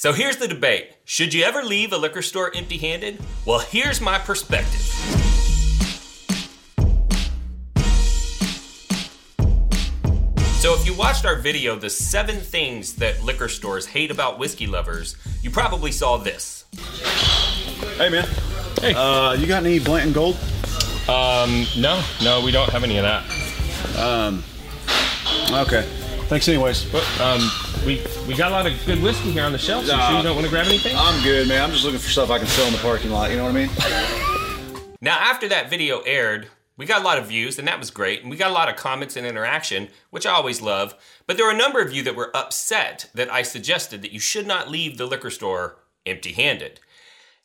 So here's the debate Should you ever leave a liquor store empty handed? Well, here's my perspective. So, if you watched our video, The Seven Things That Liquor Stores Hate About Whiskey Lovers, you probably saw this. Hey, man. Hey. Uh, you got any Blanton Gold? Um, no, no, we don't have any of that. Um, okay. Thanks, anyways. But, um, we we got a lot of good whiskey here on the shelf. So you sure you don't want to grab anything? I'm good, man. I'm just looking for stuff I can sell in the parking lot. You know what I mean? Now, after that video aired, we got a lot of views, and that was great. And we got a lot of comments and interaction, which I always love. But there were a number of you that were upset that I suggested that you should not leave the liquor store empty handed.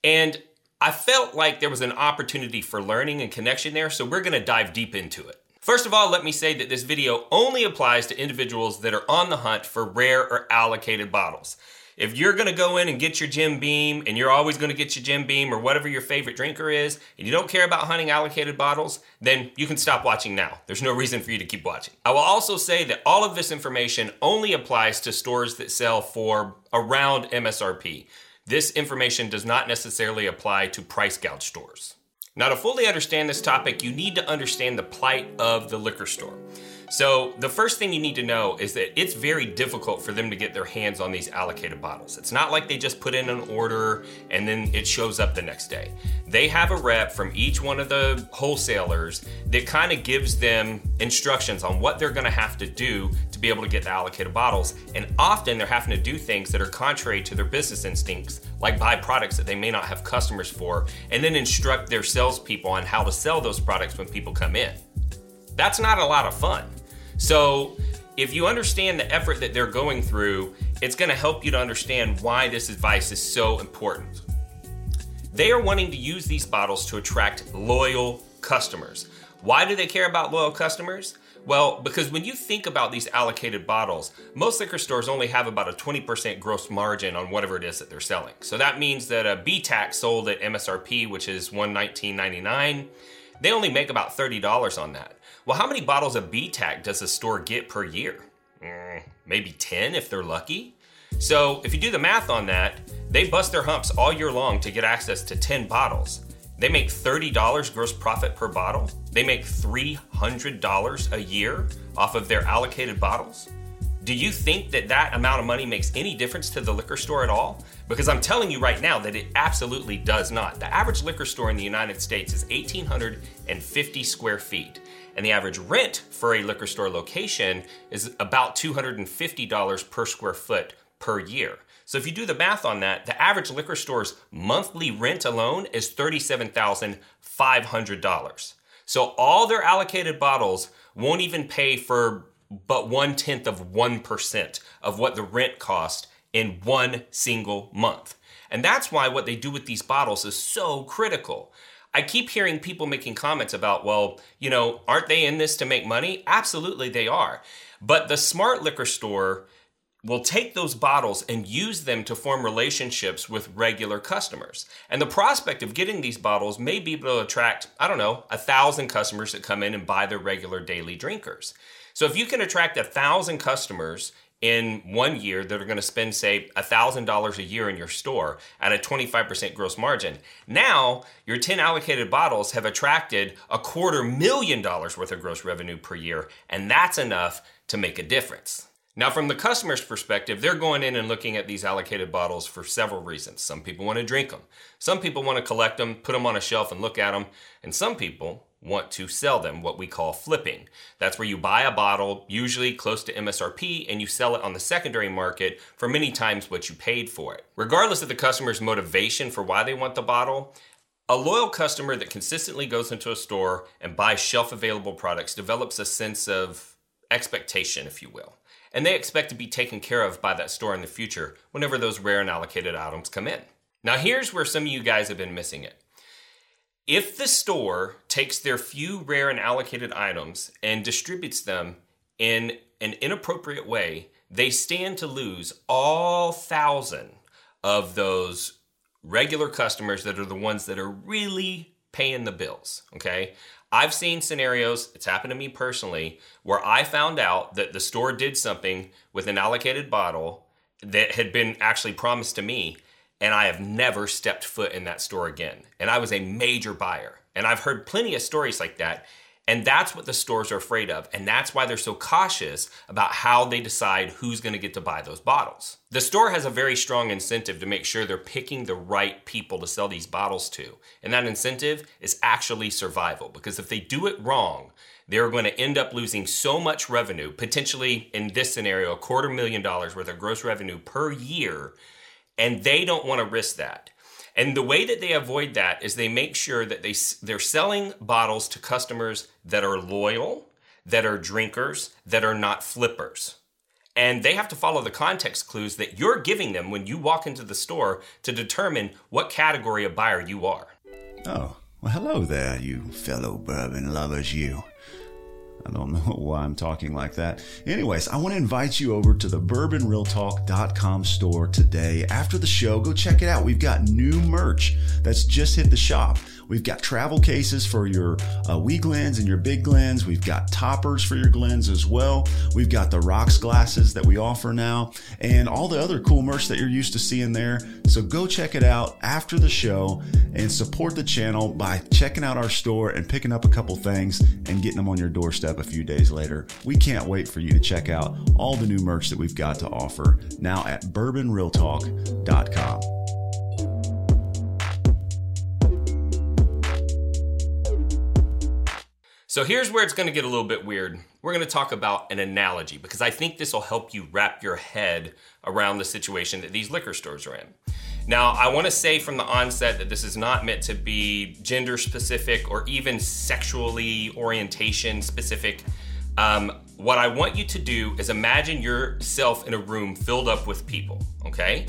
And I felt like there was an opportunity for learning and connection there, so we're gonna dive deep into it. First of all, let me say that this video only applies to individuals that are on the hunt for rare or allocated bottles. If you're gonna go in and get your Jim Beam, and you're always gonna get your Jim Beam or whatever your favorite drinker is, and you don't care about hunting allocated bottles, then you can stop watching now. There's no reason for you to keep watching. I will also say that all of this information only applies to stores that sell for around MSRP. This information does not necessarily apply to price gouge stores. Now, to fully understand this topic, you need to understand the plight of the liquor store. So, the first thing you need to know is that it's very difficult for them to get their hands on these allocated bottles. It's not like they just put in an order and then it shows up the next day. They have a rep from each one of the wholesalers that kind of gives them instructions on what they're going to have to do to be able to get the allocated bottles. And often they're having to do things that are contrary to their business instincts, like buy products that they may not have customers for, and then instruct their salespeople on how to sell those products when people come in. That's not a lot of fun. So, if you understand the effort that they're going through, it's going to help you to understand why this advice is so important. They are wanting to use these bottles to attract loyal customers. Why do they care about loyal customers? Well, because when you think about these allocated bottles, most liquor stores only have about a 20% gross margin on whatever it is that they're selling. So that means that a BTAC sold at MSRP, which is $119.99, they only make about $30 on that. Well, how many bottles of BTAC does a store get per year? Mm, maybe 10 if they're lucky. So if you do the math on that, they bust their humps all year long to get access to 10 bottles. They make $30 gross profit per bottle. They make $300 a year off of their allocated bottles. Do you think that that amount of money makes any difference to the liquor store at all? Because I'm telling you right now that it absolutely does not. The average liquor store in the United States is 1,850 square feet, and the average rent for a liquor store location is about $250 per square foot per year. So if you do the math on that, the average liquor store's monthly rent alone is $37,500. So all their allocated bottles won't even pay for but one tenth of 1% of what the rent cost in one single month. And that's why what they do with these bottles is so critical. I keep hearing people making comments about, well, you know, aren't they in this to make money? Absolutely, they are. But the smart liquor store will take those bottles and use them to form relationships with regular customers. And the prospect of getting these bottles may be able to attract, I don't know, a thousand customers that come in and buy their regular daily drinkers. So if you can attract a thousand customers in one year that are going to spend, say, $1,000 a year in your store at a 25% gross margin. Now, your 10 allocated bottles have attracted a quarter million dollars worth of gross revenue per year, and that's enough to make a difference. Now, from the customer's perspective, they're going in and looking at these allocated bottles for several reasons. Some people want to drink them, some people want to collect them, put them on a shelf and look at them, and some people want to sell them, what we call flipping. That's where you buy a bottle, usually close to MSRP, and you sell it on the secondary market for many times what you paid for it. Regardless of the customer's motivation for why they want the bottle, a loyal customer that consistently goes into a store and buys shelf available products develops a sense of expectation, if you will and they expect to be taken care of by that store in the future whenever those rare and allocated items come in. Now, here's where some of you guys have been missing it. If the store takes their few rare and allocated items and distributes them in an inappropriate way, they stand to lose all thousand of those regular customers that are the ones that are really paying the bills. Okay. I've seen scenarios, it's happened to me personally, where I found out that the store did something with an allocated bottle that had been actually promised to me, and I have never stepped foot in that store again. And I was a major buyer. And I've heard plenty of stories like that. And that's what the stores are afraid of. And that's why they're so cautious about how they decide who's going to get to buy those bottles. The store has a very strong incentive to make sure they're picking the right people to sell these bottles to. And that incentive is actually survival because if they do it wrong, they're going to end up losing so much revenue, potentially in this scenario, a quarter million dollars worth of gross revenue per year. And they don't want to risk that. And the way that they avoid that is they make sure that they they're selling bottles to customers that are loyal, that are drinkers, that are not flippers. And they have to follow the context clues that you're giving them when you walk into the store to determine what category of buyer you are. Oh, well, hello there, you fellow bourbon lovers, you. I don't know why I'm talking like that. Anyways, I want to invite you over to the bourbonrealtalk.com store today. After the show, go check it out. We've got new merch that's just hit the shop. We've got travel cases for your uh, wee Glens and your big Glens. We've got toppers for your Glens as well. We've got the rocks glasses that we offer now and all the other cool merch that you're used to seeing there. So go check it out after the show and support the channel by checking out our store and picking up a couple things and getting them on your doorstep a few days later. We can't wait for you to check out all the new merch that we've got to offer now at bourbonrealtalk.com. So here's where it's going to get a little bit weird. We're going to talk about an analogy because I think this will help you wrap your head around the situation that these liquor stores are in. Now, I want to say from the onset that this is not meant to be gender specific or even sexually orientation specific. Um, what I want you to do is imagine yourself in a room filled up with people, okay?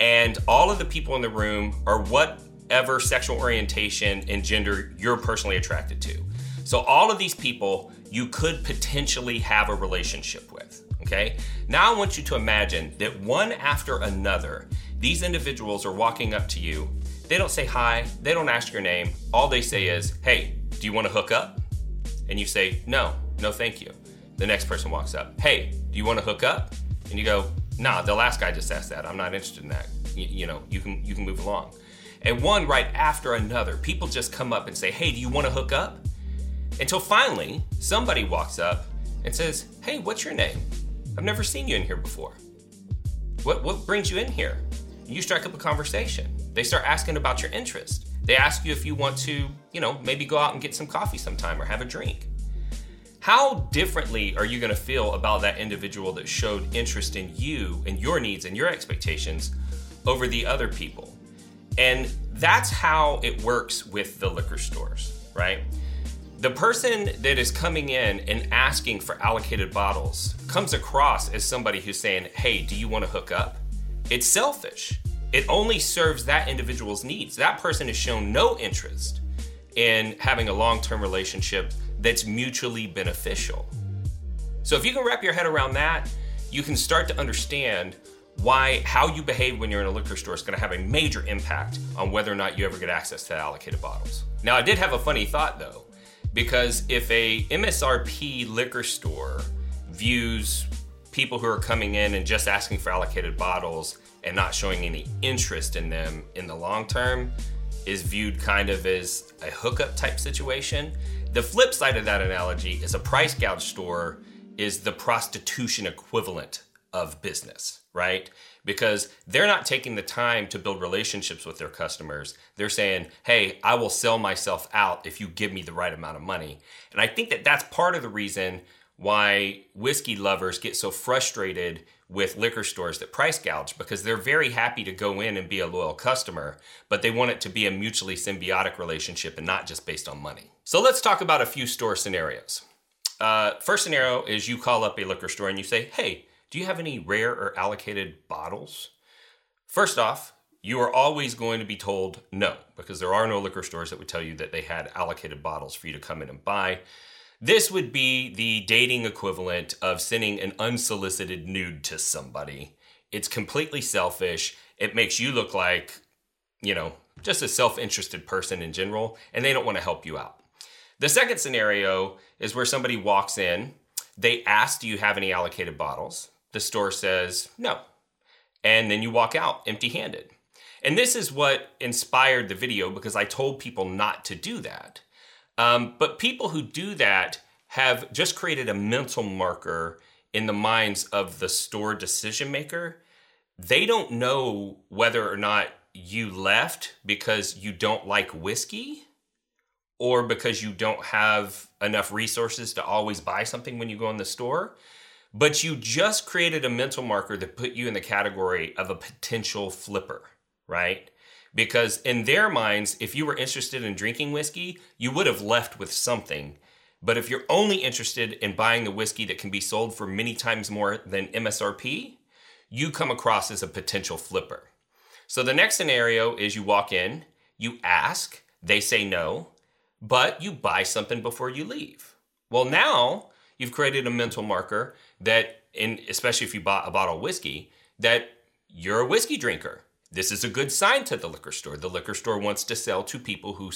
And all of the people in the room are whatever sexual orientation and gender you're personally attracted to. So, all of these people you could potentially have a relationship with. Okay? Now, I want you to imagine that one after another, these individuals are walking up to you. They don't say hi, they don't ask your name. All they say is, Hey, do you want to hook up? And you say, No, no, thank you. The next person walks up, Hey, do you want to hook up? And you go, Nah, the last guy just asked that. I'm not interested in that. You, you know, you can you can move along. And one right after another, people just come up and say, Hey, do you want to hook up? Until finally, somebody walks up and says, Hey, what's your name? I've never seen you in here before. What, what brings you in here? You strike up a conversation. They start asking about your interest. They ask you if you want to, you know, maybe go out and get some coffee sometime or have a drink. How differently are you going to feel about that individual that showed interest in you and your needs and your expectations over the other people? And that's how it works with the liquor stores, right? the person that is coming in and asking for allocated bottles comes across as somebody who's saying, Hey, do you want to hook up? It's selfish. It only serves that individual's needs. That person has shown no interest in having a long term relationship that's mutually beneficial. So, if you can wrap your head around that, you can start to understand why how you behave when you're in a liquor store is going to have a major impact on whether or not you ever get access to allocated bottles. Now, I did have a funny thought though because if a MSRP liquor store views people who are coming in and just asking for allocated bottles and not showing any interest in them in the long term is viewed kind of as a hookup type situation. The flip side of that analogy is a price gouge store is the prostitution equivalent of business, right? because they're not taking the time to build relationships with their customers. They're saying, hey, I will sell myself out if you give me the right amount of money. And I think that that's part of the reason why whiskey lovers get so frustrated with liquor stores that price gouge because they're very happy to go in and be a loyal customer, but they want it to be a mutually symbiotic relationship and not just based on money. So let's talk about a few store scenarios. Uh, first scenario is you call up a liquor store and you say, hey, do you have any rare or allocated bottles? First off, you are always going to be told no, because there are no liquor stores that would tell you that they had allocated bottles for you to come in and buy. This would be the dating equivalent of sending an unsolicited nude to somebody. It's completely selfish. It makes you look like, you know, just a self interested person in general, and they don't want to help you out. The second scenario is where somebody walks in, they ask, Do you have any allocated bottles? The store says no. and then you walk out empty handed. And this is what inspired the video because I told people not to do that. Um, but people who do that have just created a mental marker in the minds of the store decision maker. They don't know whether or not you left because you don't like whiskey or because you don't have enough resources to always buy something when you go in the store. But you just created a mental marker that put you in the category of a potential flipper, right? Because in their minds, if you were interested in drinking whiskey, you would have left with something. But if you're only interested in buying the whiskey that can be sold for many times more than MSRP, you come across as a potential flipper. So the next scenario is you walk in, you ask, they say no, but you buy something before you leave. Well, now you've created a mental marker that, in, especially if you bought a bottle of whiskey, that you're a whiskey drinker. This is a good sign to the liquor store. The liquor store wants to sell to people who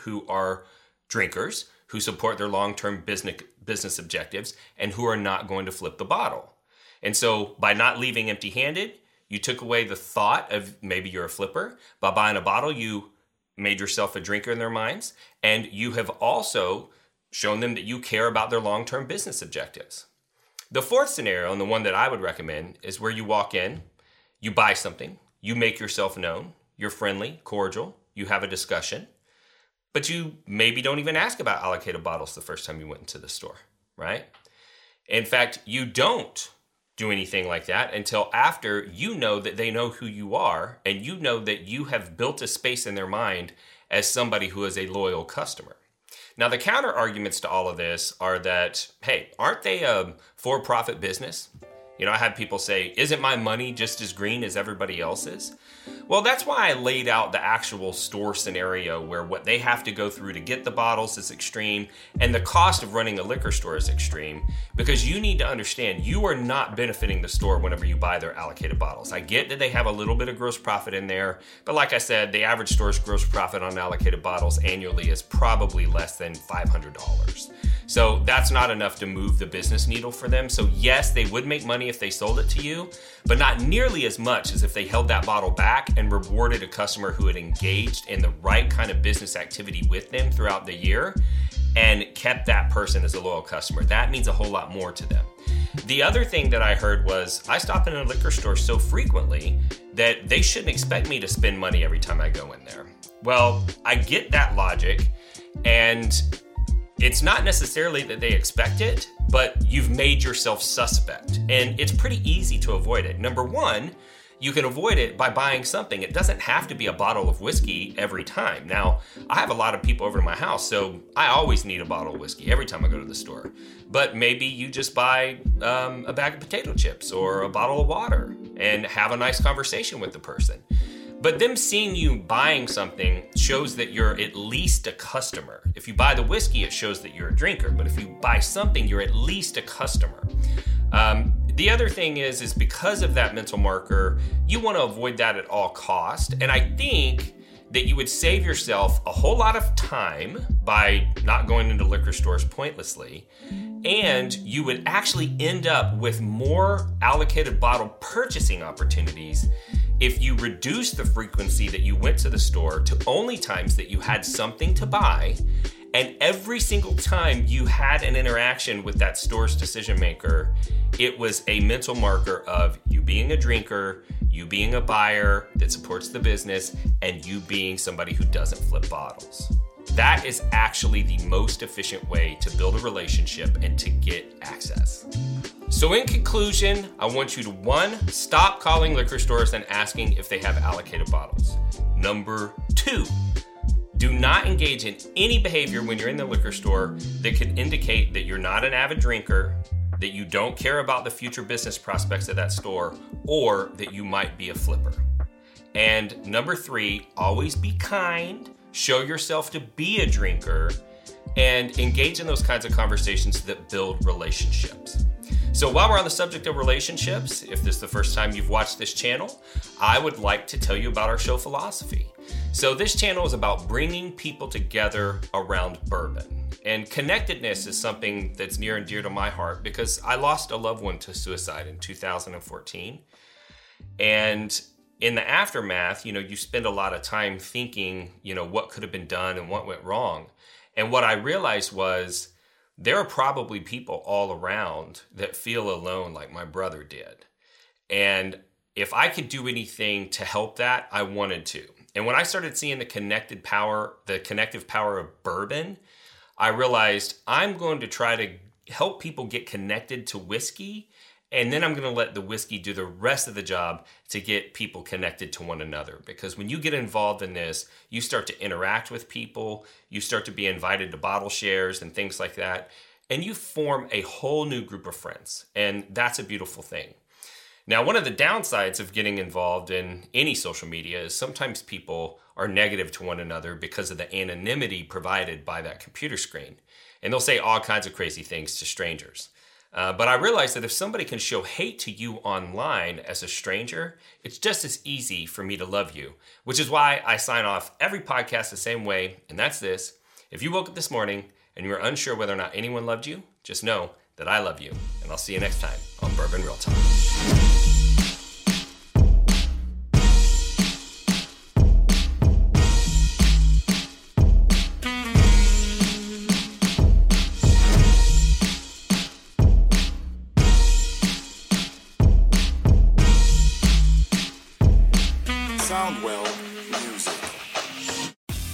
who are drinkers, who support their long-term business business objectives, and who are not going to flip the bottle. And so, by not leaving empty-handed, you took away the thought of maybe you're a flipper. By buying a bottle, you made yourself a drinker in their minds, and you have also shown them that you care about their long term business objectives. The fourth scenario, and the one that I would recommend, is where you walk in, you buy something, you make yourself known, you're friendly, cordial, you have a discussion, but you maybe don't even ask about allocated bottles the first time you went into the store, right? In fact, you don't do anything like that until after you know that they know who you are and you know that you have built a space in their mind as somebody who is a loyal customer. Now, the counter arguments to all of this are that, hey, aren't they a for profit business? You know, I had people say, Isn't my money just as green as everybody else's? Well, that's why I laid out the actual store scenario where what they have to go through to get the bottles is extreme and the cost of running a liquor store is extreme because you need to understand you are not benefiting the store whenever you buy their allocated bottles. I get that they have a little bit of gross profit in there, but like I said, the average store's gross profit on allocated bottles annually is probably less than $500. So that's not enough to move the business needle for them. So, yes, they would make money if they sold it to you, but not nearly as much as if they held that bottle back and rewarded a customer who had engaged in the right kind of business activity with them throughout the year and kept that person as a loyal customer. That means a whole lot more to them. The other thing that I heard was I stop in a liquor store so frequently that they shouldn't expect me to spend money every time I go in there. Well, I get that logic, and it's not necessarily that they expect it, but you've made yourself suspect. And it's pretty easy to avoid it. Number one, you can avoid it by buying something. It doesn't have to be a bottle of whiskey every time. Now, I have a lot of people over to my house, so I always need a bottle of whiskey every time I go to the store. But maybe you just buy um, a bag of potato chips or a bottle of water and have a nice conversation with the person. But them seeing you buying something shows that you're at least a customer. If you buy the whiskey, it shows that you're a drinker. But if you buy something, you're at least a customer. Um, the other thing is, is because of that mental marker, you want to avoid that at all cost. And I think that you would save yourself a whole lot of time by not going into liquor stores pointlessly. And you would actually end up with more allocated bottle purchasing opportunities if you reduce the frequency that you went to the store to only times that you had something to buy, and every single time you had an interaction with that store's decision maker, it was a mental marker of you being a drinker, you being a buyer that supports the business, and you being somebody who doesn't flip bottles. That is actually the most efficient way to build a relationship and to get access. So, in conclusion, I want you to one, stop calling liquor stores and asking if they have allocated bottles. Number two, do not engage in any behavior when you're in the liquor store that could indicate that you're not an avid drinker, that you don't care about the future business prospects of that store, or that you might be a flipper. And number three, always be kind, show yourself to be a drinker, and engage in those kinds of conversations that build relationships. So, while we're on the subject of relationships, if this is the first time you've watched this channel, I would like to tell you about our show philosophy. So, this channel is about bringing people together around bourbon. And connectedness is something that's near and dear to my heart because I lost a loved one to suicide in 2014. And in the aftermath, you know, you spend a lot of time thinking, you know, what could have been done and what went wrong. And what I realized was there are probably people all around that feel alone like my brother did. And if I could do anything to help that, I wanted to. And when I started seeing the connected power, the connective power of bourbon, I realized I'm going to try to help people get connected to whiskey and then I'm going to let the whiskey do the rest of the job to get people connected to one another. Because when you get involved in this, you start to interact with people, you start to be invited to bottle shares and things like that, and you form a whole new group of friends. And that's a beautiful thing. Now, one of the downsides of getting involved in any social media is sometimes people are negative to one another because of the anonymity provided by that computer screen. And they'll say all kinds of crazy things to strangers. Uh, but I realized that if somebody can show hate to you online as a stranger, it's just as easy for me to love you, which is why I sign off every podcast the same way, and that's this. If you woke up this morning and you were unsure whether or not anyone loved you, just know that I love you, and I'll see you next time on Bourbon Real Talk.